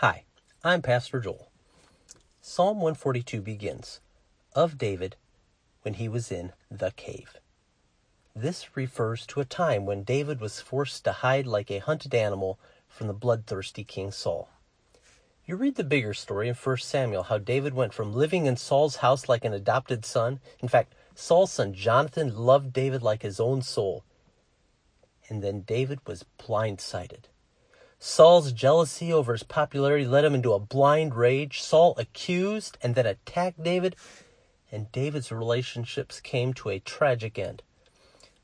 Hi, I'm Pastor Joel. Psalm 142 begins Of David when he was in the cave. This refers to a time when David was forced to hide like a hunted animal from the bloodthirsty King Saul. You read the bigger story in 1 Samuel how David went from living in Saul's house like an adopted son. In fact, Saul's son Jonathan loved David like his own soul. And then David was blindsided Saul's jealousy over his popularity led him into a blind rage. Saul accused and then attacked David, and David's relationships came to a tragic end.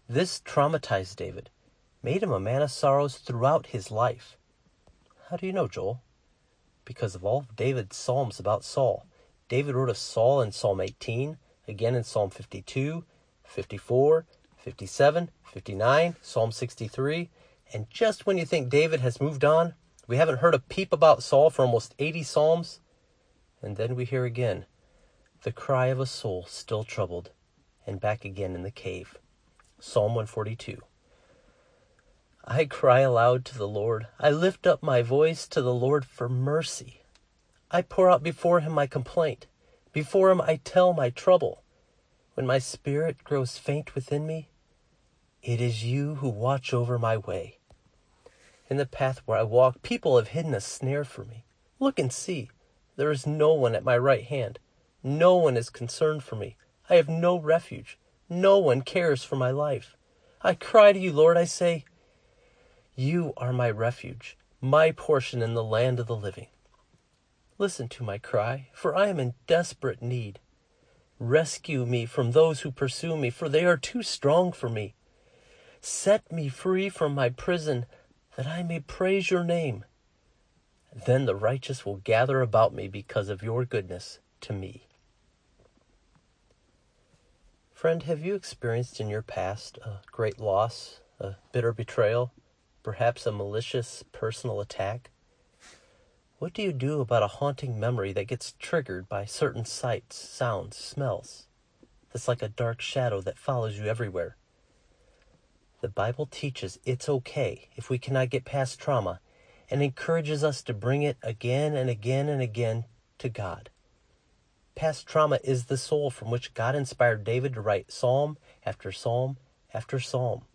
This traumatized David, made him a man of sorrows throughout his life. How do you know, Joel? Because of all of David's psalms about Saul. David wrote of Saul in Psalm 18, again in Psalm 52, 54, 57, 59, Psalm 63, and just when you think David has moved on, we haven't heard a peep about Saul for almost 80 Psalms, and then we hear again the cry of a soul still troubled, and back again in the cave. Psalm 142. I cry aloud to the Lord. I lift up my voice to the Lord for mercy. I pour out before him my complaint. Before him I tell my trouble. When my spirit grows faint within me, it is you who watch over my way. In the path where I walk, people have hidden a snare for me. Look and see. There is no one at my right hand. No one is concerned for me. I have no refuge. No one cares for my life. I cry to you, Lord. I say, You are my refuge, my portion in the land of the living. Listen to my cry, for I am in desperate need. Rescue me from those who pursue me, for they are too strong for me. Set me free from my prison, that I may praise your name. Then the righteous will gather about me because of your goodness to me. Friend, have you experienced in your past a great loss, a bitter betrayal, perhaps a malicious personal attack? What do you do about a haunting memory that gets triggered by certain sights, sounds, smells? That's like a dark shadow that follows you everywhere. The Bible teaches it's okay if we cannot get past trauma and encourages us to bring it again and again and again to God. Past trauma is the soul from which God inspired David to write psalm after psalm after psalm.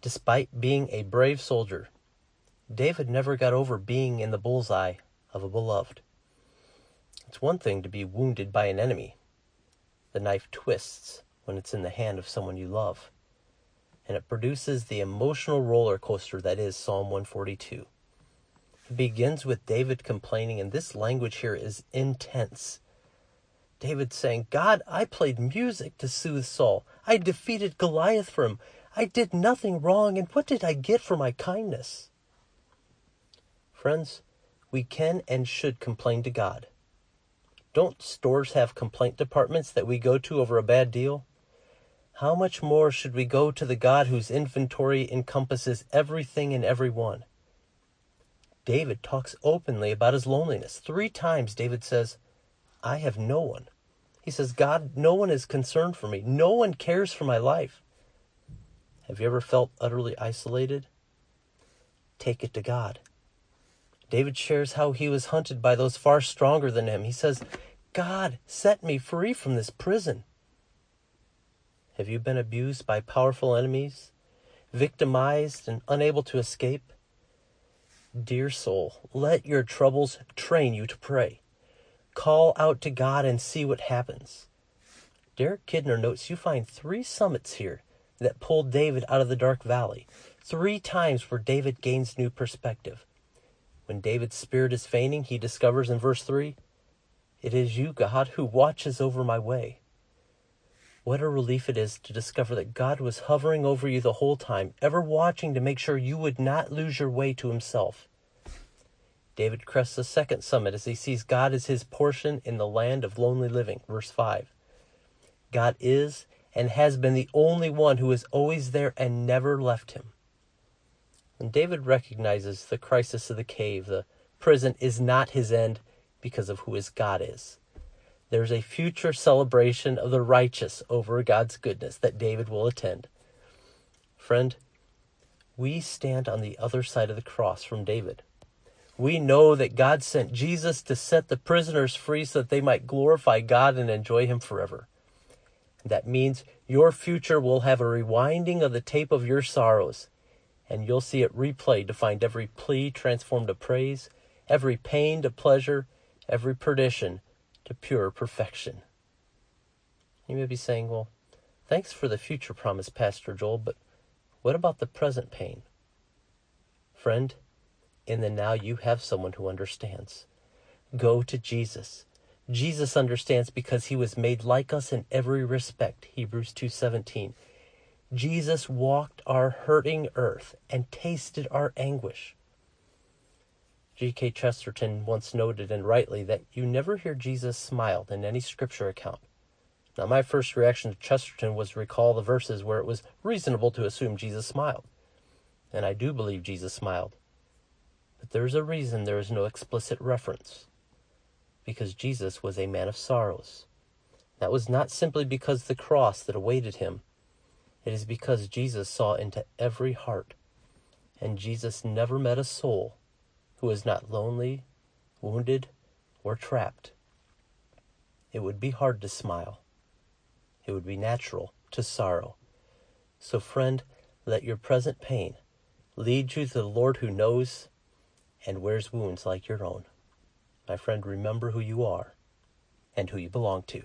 Despite being a brave soldier, David never got over being in the bullseye of a beloved. It's one thing to be wounded by an enemy. The knife twists when it's in the hand of someone you love and it produces the emotional roller coaster that is Psalm 142. It begins with David complaining, and this language here is intense. David saying, God, I played music to soothe Saul. I defeated Goliath for him. I did nothing wrong, and what did I get for my kindness? Friends, we can and should complain to God. Don't stores have complaint departments that we go to over a bad deal? How much more should we go to the God whose inventory encompasses everything and everyone? David talks openly about his loneliness. Three times David says, I have no one. He says, God, no one is concerned for me. No one cares for my life. Have you ever felt utterly isolated? Take it to God. David shares how he was hunted by those far stronger than him. He says, God, set me free from this prison. Have you been abused by powerful enemies, victimized and unable to escape? Dear soul, let your troubles train you to pray. Call out to God and see what happens. Derek Kidner notes you find three summits here that pulled David out of the dark valley, three times where David gains new perspective. When David's spirit is fainting, he discovers in verse 3 It is you, God, who watches over my way. What a relief it is to discover that God was hovering over you the whole time, ever watching to make sure you would not lose your way to Himself. David crests the second summit as he sees God as his portion in the land of lonely living. Verse 5. God is and has been the only one who is always there and never left him. And David recognizes the crisis of the cave, the prison is not his end because of who his God is. There's a future celebration of the righteous over God's goodness that David will attend. Friend, we stand on the other side of the cross from David. We know that God sent Jesus to set the prisoners free so that they might glorify God and enjoy Him forever. That means your future will have a rewinding of the tape of your sorrows, and you'll see it replayed to find every plea transformed to praise, every pain to pleasure, every perdition to pure perfection. You may be saying, well, thanks for the future promise, Pastor Joel, but what about the present pain? Friend, in the now you have someone who understands. Go to Jesus. Jesus understands because he was made like us in every respect. Hebrews 2:17. Jesus walked our hurting earth and tasted our anguish. G.K. Chesterton once noted, and rightly, that you never hear Jesus smiled in any scripture account. Now, my first reaction to Chesterton was to recall the verses where it was reasonable to assume Jesus smiled. And I do believe Jesus smiled. But there's a reason there is no explicit reference because Jesus was a man of sorrows. That was not simply because the cross that awaited him. It is because Jesus saw into every heart, and Jesus never met a soul who was not lonely, wounded, or trapped. It would be hard to smile. It would be natural to sorrow. So, friend, let your present pain lead you to the Lord who knows and wears wounds like your own. My friend, remember who you are and who you belong to.